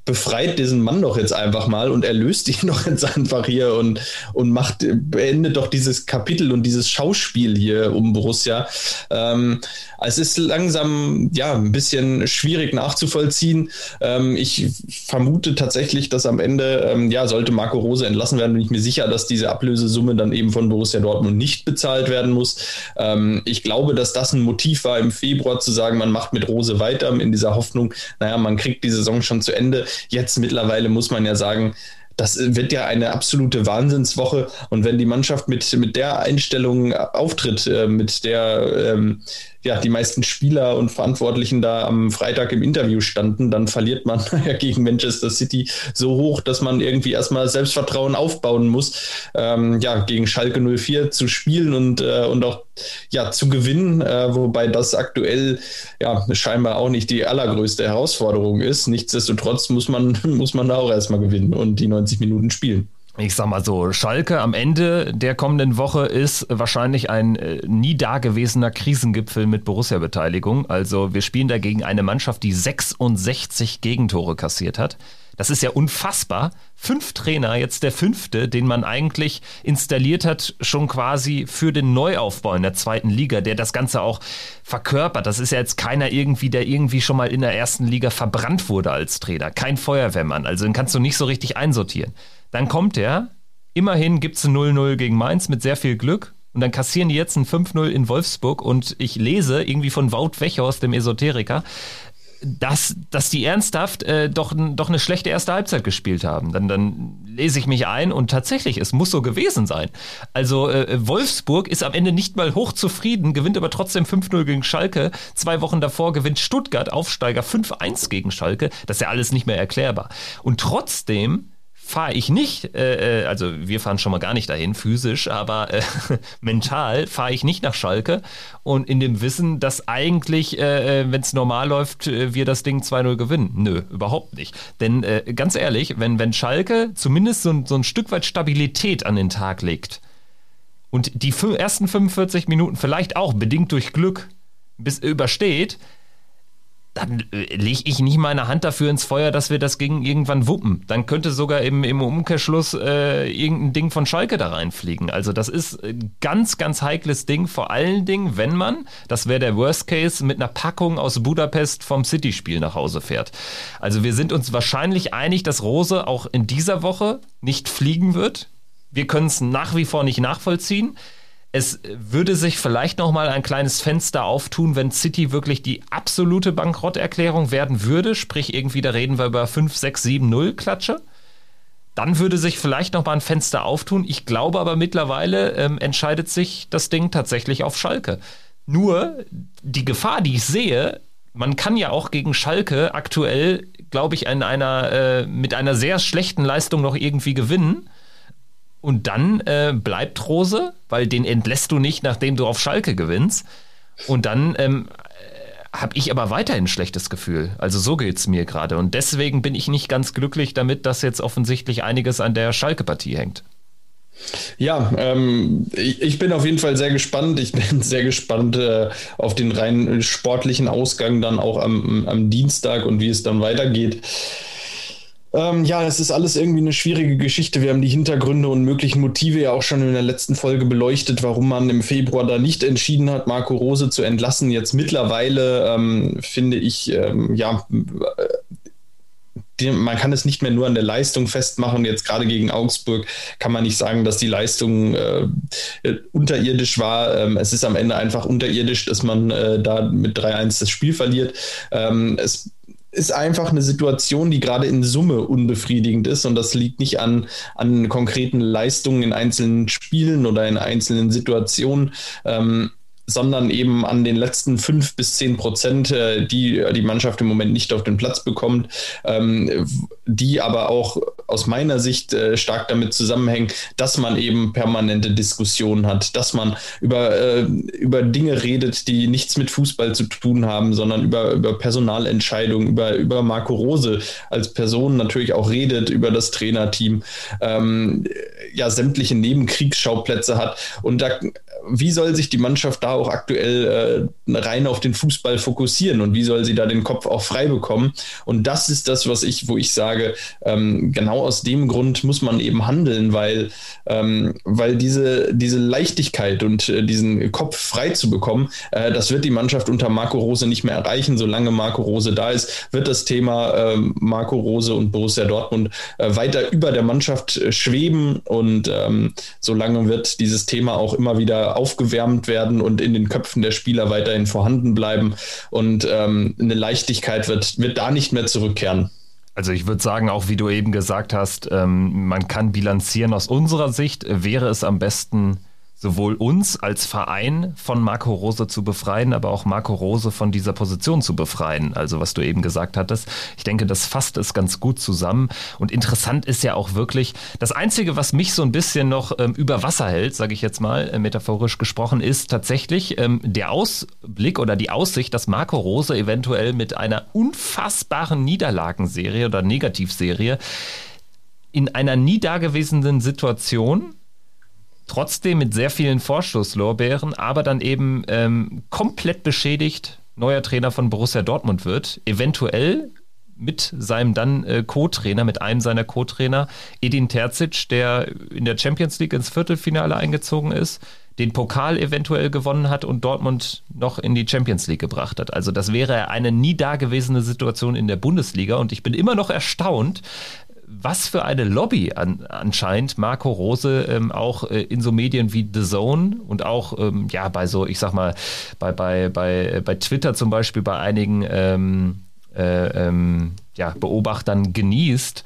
befreit diesen Mann doch jetzt einfach mal und erlöst ihn <laughs> doch jetzt einfach hier und, und macht, beendet doch dieses Kapitel und dieses Schauspiel hier um Borussia. Ähm, es ist langsam, ja, ein bisschen schwierig nachzuvollziehen. Ähm, ich vermute tatsächlich, dass am Ende, ähm, ja, sollte Marco Rose entlassen werden, bin ich mir sicher, dass diese Ablösesumme dann eben von Borussia Dortmund nicht bezahlt werden muss. Ähm, ich glaube, dass das ein Motiv war, im Februar zu sagen, man macht mit Rose weiter in dieser Hoffnung, naja, man kriegt die Saison schon zu Ende. Jetzt mittlerweile muss man ja sagen, das wird ja eine absolute Wahnsinnswoche. Und wenn die Mannschaft mit, mit der Einstellung auftritt, äh, mit der, ähm, ja, die meisten Spieler und Verantwortlichen da am Freitag im Interview standen, dann verliert man <laughs> gegen Manchester City so hoch, dass man irgendwie erstmal Selbstvertrauen aufbauen muss, ähm, ja, gegen Schalke 04 zu spielen und, äh, und auch ja, zu gewinnen, äh, wobei das aktuell ja scheinbar auch nicht die allergrößte Herausforderung ist. Nichtsdestotrotz muss man, <laughs> muss man da auch erstmal gewinnen und die 90 Minuten spielen ich sag mal so, Schalke am Ende der kommenden Woche ist wahrscheinlich ein äh, nie dagewesener Krisengipfel mit Borussia-Beteiligung. Also wir spielen dagegen eine Mannschaft, die 66 Gegentore kassiert hat. Das ist ja unfassbar. Fünf Trainer, jetzt der fünfte, den man eigentlich installiert hat, schon quasi für den Neuaufbau in der zweiten Liga, der das Ganze auch verkörpert. Das ist ja jetzt keiner irgendwie, der irgendwie schon mal in der ersten Liga verbrannt wurde als Trainer. Kein Feuerwehrmann. Also den kannst du nicht so richtig einsortieren. Dann kommt er, immerhin gibt es ein 0-0 gegen Mainz mit sehr viel Glück. Und dann kassieren die jetzt ein 5-0 in Wolfsburg und ich lese irgendwie von Wout Wechhorst, dem Esoteriker, dass, dass die ernsthaft äh, doch, doch eine schlechte erste Halbzeit gespielt haben. Dann, dann lese ich mich ein und tatsächlich, es muss so gewesen sein. Also äh, Wolfsburg ist am Ende nicht mal hochzufrieden, gewinnt aber trotzdem 5-0 gegen Schalke. Zwei Wochen davor gewinnt Stuttgart, Aufsteiger, 5-1 gegen Schalke. Das ist ja alles nicht mehr erklärbar. Und trotzdem fahre ich nicht, äh, äh, also wir fahren schon mal gar nicht dahin, physisch, aber äh, <laughs> mental fahre ich nicht nach Schalke und in dem Wissen, dass eigentlich, äh, äh wenn es normal läuft, äh, wir das Ding 2-0 gewinnen. Nö, überhaupt nicht. Denn ganz ehrlich, wenn, wenn Schalke zumindest so, so ein Stück weit Stabilität an den Tag legt und die ersten 45 Minuten vielleicht auch bedingt durch Glück bis übersteht, dann äh, lege ich nicht meine Hand dafür ins Feuer, dass wir das gegen irgendwann wuppen. Dann könnte sogar im, im Umkehrschluss äh, irgendein Ding von Schalke da reinfliegen. Also das ist ein ganz, ganz heikles Ding, vor allen Dingen, wenn man, das wäre der Worst Case, mit einer Packung aus Budapest vom City-Spiel nach Hause fährt. Also wir sind uns wahrscheinlich einig, dass Rose auch in dieser Woche nicht fliegen wird. Wir können es nach wie vor nicht nachvollziehen. Es würde sich vielleicht noch mal ein kleines Fenster auftun, wenn City wirklich die absolute Bankrotterklärung werden würde, sprich irgendwie da reden wir über 5, 6, 7, 0 Klatsche. Dann würde sich vielleicht noch mal ein Fenster auftun. Ich glaube aber mittlerweile ähm, entscheidet sich das Ding tatsächlich auf Schalke. Nur die Gefahr, die ich sehe, man kann ja auch gegen Schalke aktuell, glaube ich, in einer, äh, mit einer sehr schlechten Leistung noch irgendwie gewinnen. Und dann äh, bleibt Rose, weil den entlässt du nicht, nachdem du auf Schalke gewinnst. Und dann ähm, äh, habe ich aber weiterhin ein schlechtes Gefühl. Also so geht es mir gerade. Und deswegen bin ich nicht ganz glücklich damit, dass jetzt offensichtlich einiges an der Schalke-Partie hängt. Ja, ähm, ich, ich, bin auf jeden Fall sehr gespannt. Ich bin <laughs> sehr gespannt äh, auf den rein sportlichen Ausgang dann auch am, am Dienstag und wie es dann weitergeht. Ähm, ja, es ist alles irgendwie eine schwierige Geschichte. Wir haben die Hintergründe und möglichen Motive ja auch schon in der letzten Folge beleuchtet, warum man im Februar da nicht entschieden hat, Marco Rose zu entlassen. Jetzt mittlerweile ähm, finde ich, ähm, ja, äh, man kann es nicht mehr nur an der Leistung festmachen. Jetzt gerade gegen Augsburg kann man nicht sagen, dass die Leistung äh, unterirdisch war. Ähm, es ist am Ende einfach unterirdisch, dass man äh, da mit 3-1 das Spiel verliert. Ähm, es ist einfach eine Situation, die gerade in Summe unbefriedigend ist und das liegt nicht an, an konkreten Leistungen in einzelnen Spielen oder in einzelnen Situationen. Ähm, sondern eben an den letzten fünf bis zehn Prozent, äh, die die Mannschaft im Moment nicht auf den Platz bekommt, ähm, die aber auch aus meiner Sicht äh, stark damit zusammenhängen, dass man eben permanente Diskussionen hat, dass man über, äh, über Dinge redet, die nichts mit Fußball zu tun haben, sondern über, über Personalentscheidungen, über, über Marco Rose als Person natürlich auch redet, über das Trainerteam, ähm, ja, sämtliche Nebenkriegsschauplätze hat. Und da wie soll sich die Mannschaft da auch aktuell äh, rein auf den Fußball fokussieren und wie soll sie da den Kopf auch frei bekommen? Und das ist das, was ich, wo ich sage, ähm, genau aus dem Grund muss man eben handeln, weil, ähm, weil diese, diese Leichtigkeit und äh, diesen Kopf frei zu bekommen, äh, das wird die Mannschaft unter Marco Rose nicht mehr erreichen. Solange Marco Rose da ist, wird das Thema äh, Marco Rose und Borussia Dortmund äh, weiter über der Mannschaft äh, schweben und ähm, solange wird dieses Thema auch immer wieder aufgewärmt werden und in den Köpfen der Spieler weiterhin vorhanden bleiben. Und ähm, eine Leichtigkeit wird, wird da nicht mehr zurückkehren. Also ich würde sagen, auch wie du eben gesagt hast, ähm, man kann bilanzieren. Aus unserer Sicht wäre es am besten sowohl uns als Verein von Marco Rose zu befreien, aber auch Marco Rose von dieser Position zu befreien. Also was du eben gesagt hattest. Ich denke, das fasst es ganz gut zusammen. Und interessant ist ja auch wirklich, das Einzige, was mich so ein bisschen noch ähm, über Wasser hält, sage ich jetzt mal, äh, metaphorisch gesprochen, ist tatsächlich ähm, der Ausblick oder die Aussicht, dass Marco Rose eventuell mit einer unfassbaren Niederlagenserie oder Negativserie in einer nie dagewesenen Situation trotzdem mit sehr vielen Vorschusslorbeeren, aber dann eben ähm, komplett beschädigt neuer Trainer von Borussia Dortmund wird. Eventuell mit seinem dann äh, Co-Trainer, mit einem seiner Co-Trainer, Edin Terzic, der in der Champions League ins Viertelfinale eingezogen ist, den Pokal eventuell gewonnen hat und Dortmund noch in die Champions League gebracht hat. Also das wäre eine nie dagewesene Situation in der Bundesliga und ich bin immer noch erstaunt, was für eine Lobby an, anscheinend Marco Rose ähm, auch äh, in so Medien wie The Zone und auch ähm, ja bei so, ich sag mal, bei, bei, bei, bei Twitter zum Beispiel bei einigen ähm, äh, ähm, ja, Beobachtern genießt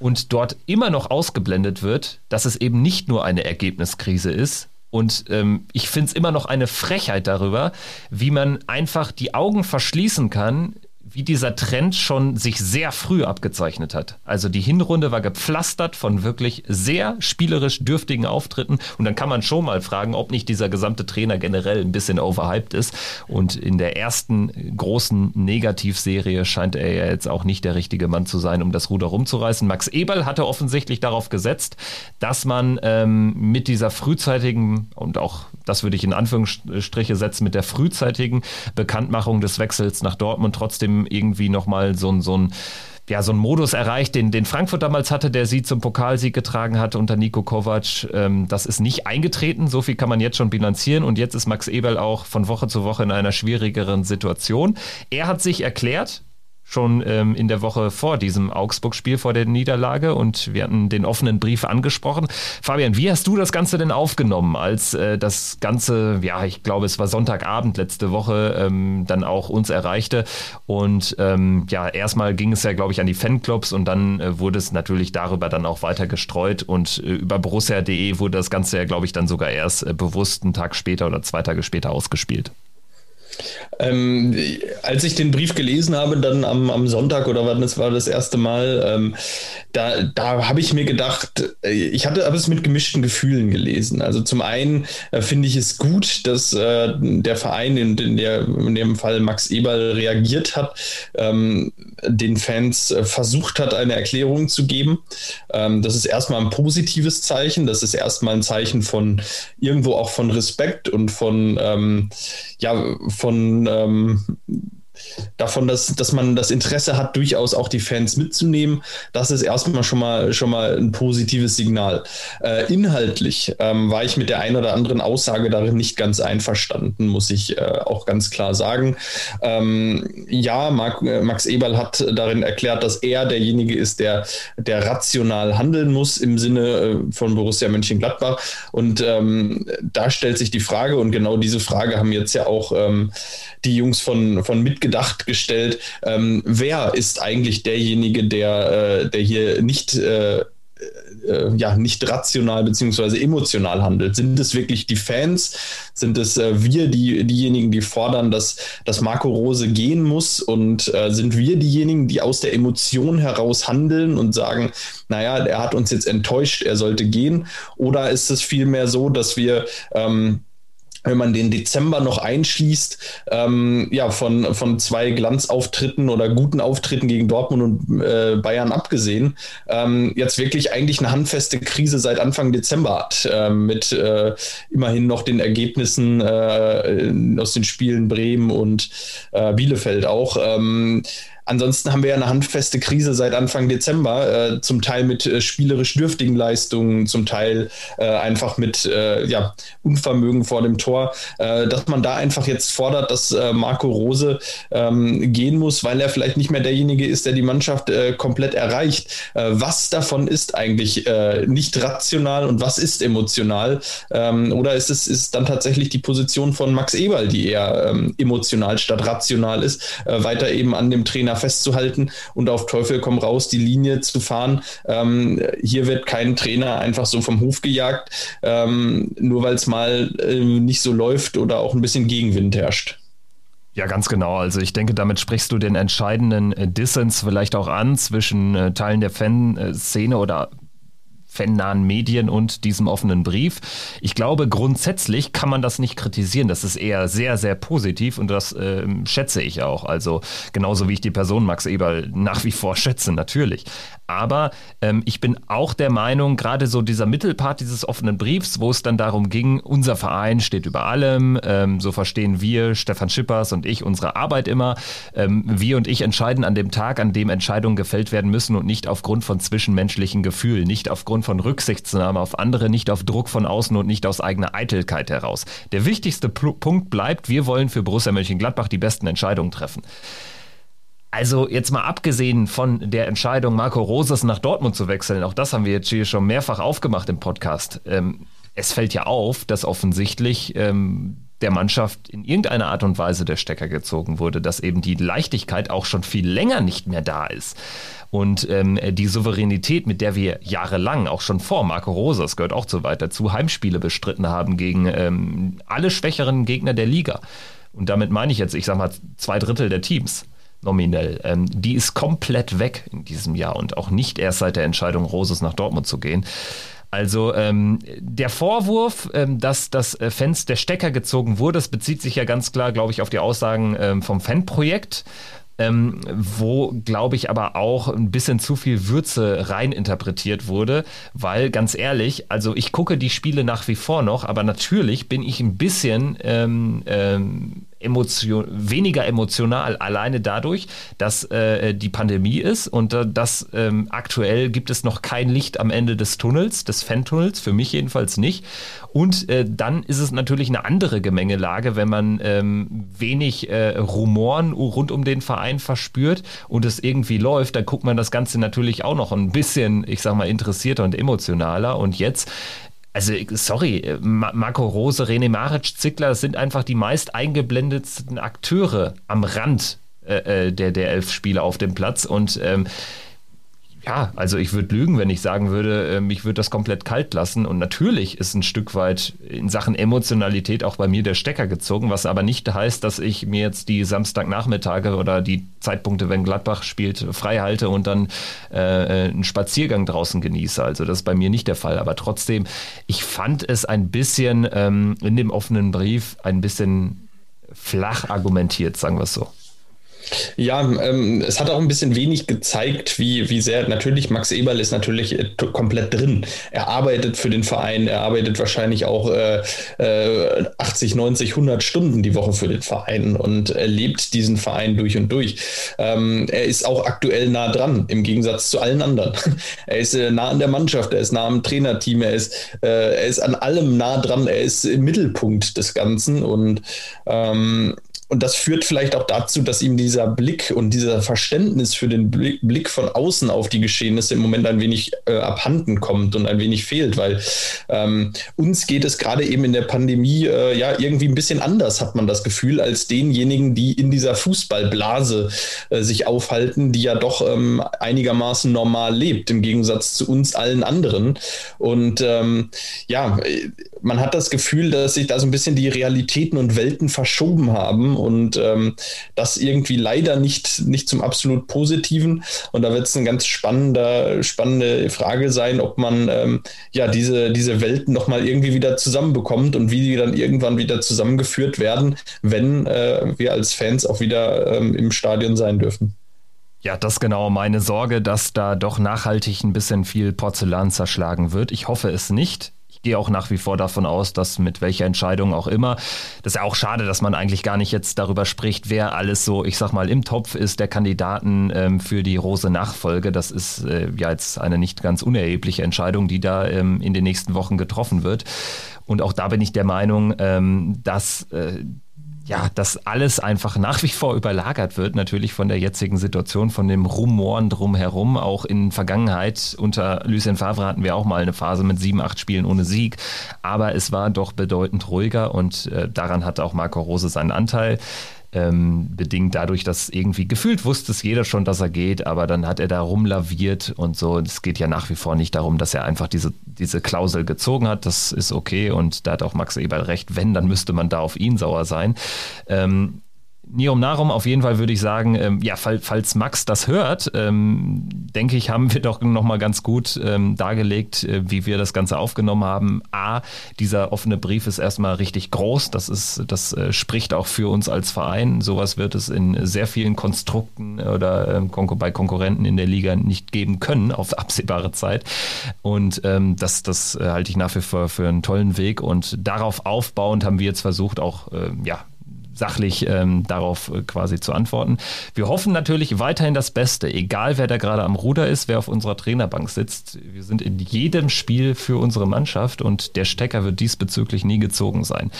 und dort immer noch ausgeblendet wird, dass es eben nicht nur eine Ergebniskrise ist, und ähm, ich finde es immer noch eine Frechheit darüber, wie man einfach die Augen verschließen kann wie dieser Trend schon sich sehr früh abgezeichnet hat. Also die Hinrunde war gepflastert von wirklich sehr spielerisch dürftigen Auftritten und dann kann man schon mal fragen, ob nicht dieser gesamte Trainer generell ein bisschen overhyped ist und in der ersten großen Negativserie scheint er ja jetzt auch nicht der richtige Mann zu sein, um das Ruder rumzureißen. Max Eberl hatte offensichtlich darauf gesetzt, dass man ähm, mit dieser frühzeitigen und auch das würde ich in Anführungsstriche setzen, mit der frühzeitigen Bekanntmachung des Wechsels nach Dortmund trotzdem irgendwie nochmal so, so ein ja, so ein Modus erreicht, den, den Frankfurt damals hatte, der sie zum Pokalsieg getragen hatte unter Nico Kovac. Ähm, das ist nicht eingetreten, so viel kann man jetzt schon bilanzieren und jetzt ist Max Eberl auch von Woche zu Woche in einer schwierigeren Situation. Er hat sich erklärt, schon ähm, in der Woche vor diesem Augsburg-Spiel, vor der Niederlage und wir hatten den offenen Brief angesprochen. Fabian, wie hast du das Ganze denn aufgenommen, als äh, das Ganze, ja, ich glaube, es war Sonntagabend letzte Woche, ähm, dann auch uns erreichte und ähm, ja, erstmal ging es ja, glaube ich, an die Fanclubs und dann äh, wurde es natürlich darüber dann auch weiter gestreut und äh, über borussia.de wurde das Ganze ja, glaube ich, dann sogar erst äh, bewusst einen Tag später oder zwei Tage später ausgespielt. Ähm, als ich den Brief gelesen habe, dann am, am Sonntag oder wann das war das erste Mal, ähm, da, da habe ich mir gedacht, äh, ich hatte aber es mit gemischten Gefühlen gelesen. Also zum einen äh, finde ich es gut, dass äh, der Verein, in, in, der, in dem Fall Max Eberl, reagiert hat, ähm, den Fans äh, versucht hat, eine Erklärung zu geben. Ähm, das ist erstmal ein positives Zeichen. Das ist erstmal ein Zeichen von irgendwo auch von Respekt und von ähm, ja, von ähm, davon, dass, dass man das Interesse hat, durchaus auch die Fans mitzunehmen. Das ist erstmal schon mal schon mal ein positives Signal. Äh, inhaltlich ähm, war ich mit der einen oder anderen Aussage darin nicht ganz einverstanden, muss ich äh, auch ganz klar sagen. Ähm, ja, Marc, äh, Max Eberl hat darin erklärt, dass er derjenige ist, der, der rational handeln muss im Sinne äh, von Borussia Mönchengladbach. Und ähm, da stellt sich die Frage, und genau diese Frage haben jetzt ja auch ähm, die Jungs von, von mitgedacht gestellt. Ähm, wer ist eigentlich derjenige, der, äh, der hier nicht äh, äh, ja nicht rational beziehungsweise emotional handelt. Sind es wirklich die Fans? Sind es äh, wir, die, diejenigen, die fordern, dass, dass Marco Rose gehen muss? Und äh, sind wir diejenigen, die aus der Emotion heraus handeln und sagen, naja, er hat uns jetzt enttäuscht, er sollte gehen? Oder ist es vielmehr so, dass wir ähm, wenn man den Dezember noch einschließt, ähm, ja, von, von zwei Glanzauftritten oder guten Auftritten gegen Dortmund und äh, Bayern abgesehen, ähm, jetzt wirklich eigentlich eine handfeste Krise seit Anfang Dezember hat, äh, mit äh, immerhin noch den Ergebnissen äh, aus den Spielen Bremen und äh, Bielefeld auch. Ähm, Ansonsten haben wir ja eine handfeste Krise seit Anfang Dezember, äh, zum Teil mit äh, spielerisch dürftigen Leistungen, zum Teil äh, einfach mit äh, ja, Unvermögen vor dem Tor, äh, dass man da einfach jetzt fordert, dass äh, Marco Rose ähm, gehen muss, weil er vielleicht nicht mehr derjenige ist, der die Mannschaft komplett erreicht. was davon ist eigentlich nicht rational und was ist emotional? Ähm, oder ist es ist dann tatsächlich die Position von Max Eberl, die eher ähm, emotional statt rational ist, weiter eben an dem Trainer Trainer festzuhalten und auf Teufel komm raus die Linie zu fahren. Ähm, hier wird kein Trainer einfach so vom Hof gejagt, ähm, nur weil es mal äh, nicht so läuft oder auch ein bisschen Gegenwind herrscht. Ja, ganz genau. Also ich denke, damit sprichst du den entscheidenden äh, Dissens vielleicht auch an zwischen äh, Teilen der Fanszene oder fannahen Medien und diesem offenen Brief. Ich glaube, grundsätzlich kann man das nicht kritisieren. Das ist eher sehr, sehr positiv und das äh, schätze ich auch. Also genauso wie ich die Person Max Eberl nach wie vor schätze, natürlich. Aber ähm, ich bin auch der Meinung, gerade so dieser Mittelpart dieses offenen Briefs, wo es dann darum ging, unser Verein steht über allem, ähm, so verstehen wir, Stefan Schippers und ich, unsere Arbeit immer. Ähm, wir und ich entscheiden an dem Tag, an dem Entscheidungen gefällt werden müssen und nicht aufgrund von zwischenmenschlichen Gefühlen, nicht aufgrund von Rücksichtnahme auf andere, nicht auf Druck von außen und nicht aus eigener Eitelkeit heraus. Der wichtigste P Punkt bleibt, wir wollen für Borussia Mönchengladbach die besten Entscheidungen treffen. Also jetzt mal abgesehen von der Entscheidung, Marco Roses nach Dortmund zu wechseln, auch das haben wir jetzt hier schon mehrfach aufgemacht im Podcast. Ähm, es fällt ja auf, dass offensichtlich ähm, der Mannschaft in irgendeiner Art und Weise der Stecker gezogen wurde, dass eben die Leichtigkeit auch schon viel länger nicht mehr da ist. Und ähm, die Souveränität, mit der wir jahrelang, auch schon vor Marco Rosas, gehört auch so weit dazu, Heimspiele bestritten haben gegen ähm, alle schwächeren Gegner der Liga. Und damit meine ich jetzt, ich sag mal, zwei Drittel der Teams nominell. Ähm, die ist komplett weg in diesem Jahr und auch nicht erst seit der Entscheidung, Roses nach Dortmund zu gehen. Also ähm, der Vorwurf, ähm, dass das äh, Fans der Stecker gezogen wurde, das bezieht sich ja ganz klar, glaube ich, auf die Aussagen ähm, vom Fanprojekt. Ähm, wo, glaube ich, aber auch ein bisschen zu viel Würze reininterpretiert wurde, weil ganz ehrlich, also ich gucke die Spiele nach wie vor noch, aber natürlich bin ich ein bisschen ähm, ähm, emotion, weniger emotional, alleine dadurch, dass äh, die Pandemie ist und äh, dass ähm, aktuell gibt es noch kein Licht am Ende des Tunnels, des Fan-Tunnels, für mich jedenfalls nicht. Und äh, dann ist es natürlich eine andere Gemengelage, wenn man ähm, wenig äh, Rumoren rund um den Verein verspürt und es irgendwie läuft, dann guckt man das Ganze natürlich auch noch ein bisschen, ich sag mal, interessierter und emotionaler. Und jetzt also sorry, Marco Rose, René Maric, Zickler sind einfach die meist eingeblendetsten Akteure am Rand äh, äh der, der elf Spieler auf dem Platz. Und ähm, ja, also ich würde lügen, wenn ich sagen würde, ähm, ich würde das komplett kalt lassen. Und natürlich ist ein Stück weit in Sachen Emotionalität auch bei mir der Stecker gezogen, was aber nicht heißt, dass ich mir jetzt die Samstagnachmittage oder die Zeitpunkte, wenn Gladbach spielt, frei halte und dann äh, einen Spaziergang draußen genieße. Also das ist bei mir nicht der Fall. Aber trotzdem, ich fand es ein bisschen ähm, in dem offenen Brief ein bisschen flach argumentiert, sagen wir es so. Ja, ähm, es hat auch ein bisschen wenig gezeigt, wie, wie sehr natürlich Max Eberl ist natürlich äh, komplett drin. Er arbeitet für den Verein, er arbeitet wahrscheinlich auch äh, äh, 80, 90, 100 Stunden die Woche für den Verein und er lebt diesen Verein durch und durch. Ähm, er ist auch aktuell nah dran, im Gegensatz zu allen anderen. <laughs> er ist äh, nah an der Mannschaft, er ist nah am Trainerteam, er ist, äh, er ist an allem nah dran, er ist im Mittelpunkt des Ganzen und ähm, und das führt vielleicht auch dazu, dass ihm dieser Blick und dieser Verständnis für den Blick von außen auf die Geschehnisse im Moment ein wenig äh, abhanden kommt und ein wenig fehlt, weil ähm, uns geht es gerade eben in der Pandemie äh, ja irgendwie ein bisschen anders, hat man das Gefühl, als denjenigen, die in dieser Fußballblase äh, sich aufhalten, die ja doch ähm, einigermaßen normal lebt, im Gegensatz zu uns allen anderen. Und ähm, ja, man hat das Gefühl, dass sich da so ein bisschen die Realitäten und Welten verschoben haben und ähm, das irgendwie leider nicht, nicht zum absolut Positiven. Und da wird es eine ganz spannende, spannende Frage sein, ob man ähm, ja diese, diese Welten nochmal irgendwie wieder zusammenbekommt und wie die dann irgendwann wieder zusammengeführt werden, wenn äh, wir als Fans auch wieder ähm, im Stadion sein dürfen. Ja, das ist genau meine Sorge, dass da doch nachhaltig ein bisschen viel Porzellan zerschlagen wird. Ich hoffe es nicht gehe auch nach wie vor davon aus, dass mit welcher Entscheidung auch immer, das ist ja auch schade, dass man eigentlich gar nicht jetzt darüber spricht, wer alles so, ich sag mal, im Topf ist der Kandidaten ähm, für die Rose Nachfolge. Das ist äh, ja jetzt eine nicht ganz unerhebliche Entscheidung, die da ähm, in den nächsten Wochen getroffen wird. Und auch da bin ich der Meinung, ähm, dass äh, ja, dass alles einfach nach wie vor überlagert wird, natürlich von der jetzigen Situation, von dem Rumoren drumherum. Auch in Vergangenheit unter Lucien Favre hatten wir auch mal eine Phase mit sieben, acht Spielen ohne Sieg. Aber es war doch bedeutend ruhiger und äh, daran hat auch Marco Rose seinen Anteil. Ähm, bedingt dadurch, dass irgendwie gefühlt wusste es jeder schon, dass er geht, aber dann hat er da rumlaviert und so. Es geht ja nach wie vor nicht darum, dass er einfach diese, diese Klausel gezogen hat. Das ist okay und da hat auch Max Eberl recht. Wenn, dann müsste man da auf ihn sauer sein. Ähm, Nirum Narum, auf jeden Fall würde ich sagen, ähm, ja, fall, falls Max das hört, ähm, denke ich, haben wir doch nochmal ganz gut ähm, dargelegt, äh, wie wir das Ganze aufgenommen haben. A, dieser offene Brief ist erstmal richtig groß. Das ist, das äh, spricht auch für uns als Verein. Sowas wird es in sehr vielen Konstrukten oder ähm, bei Konkurrenten in der Liga nicht geben können auf <laughs> absehbare Zeit. Und ähm, das, das äh, halte ich nach wie vor für einen tollen Weg. Und darauf aufbauend haben wir jetzt versucht, auch äh, ja, sachlich ähm, darauf äh, quasi zu antworten. Wir hoffen natürlich weiterhin das Beste, egal wer da gerade am Ruder ist, wer auf unserer Trainerbank sitzt. Wir sind in jedem Spiel für unsere Mannschaft und der Stecker wird diesbezüglich nie gezogen sein.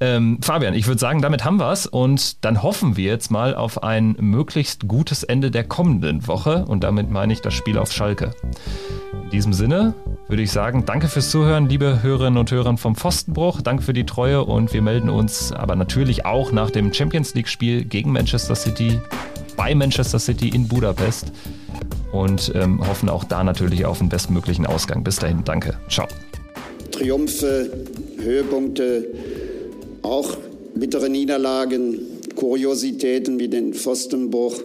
Ähm, Fabian, ich würde sagen, damit haben wir es und dann hoffen wir jetzt mal auf ein möglichst gutes Ende der kommenden Woche und damit meine ich das Spiel auf Schalke. In diesem Sinne würde ich sagen, danke fürs Zuhören, liebe Hörerinnen und Hörer vom Pfostenbruch. Danke für die Treue und wir melden uns aber natürlich auch nach dem Champions League-Spiel gegen Manchester City bei Manchester City in Budapest und ähm, hoffen auch da natürlich auf den bestmöglichen Ausgang. Bis dahin, danke. Ciao. Triumphe, Höhepunkte, auch bittere Niederlagen, Kuriositäten wie den Pfostenbruch.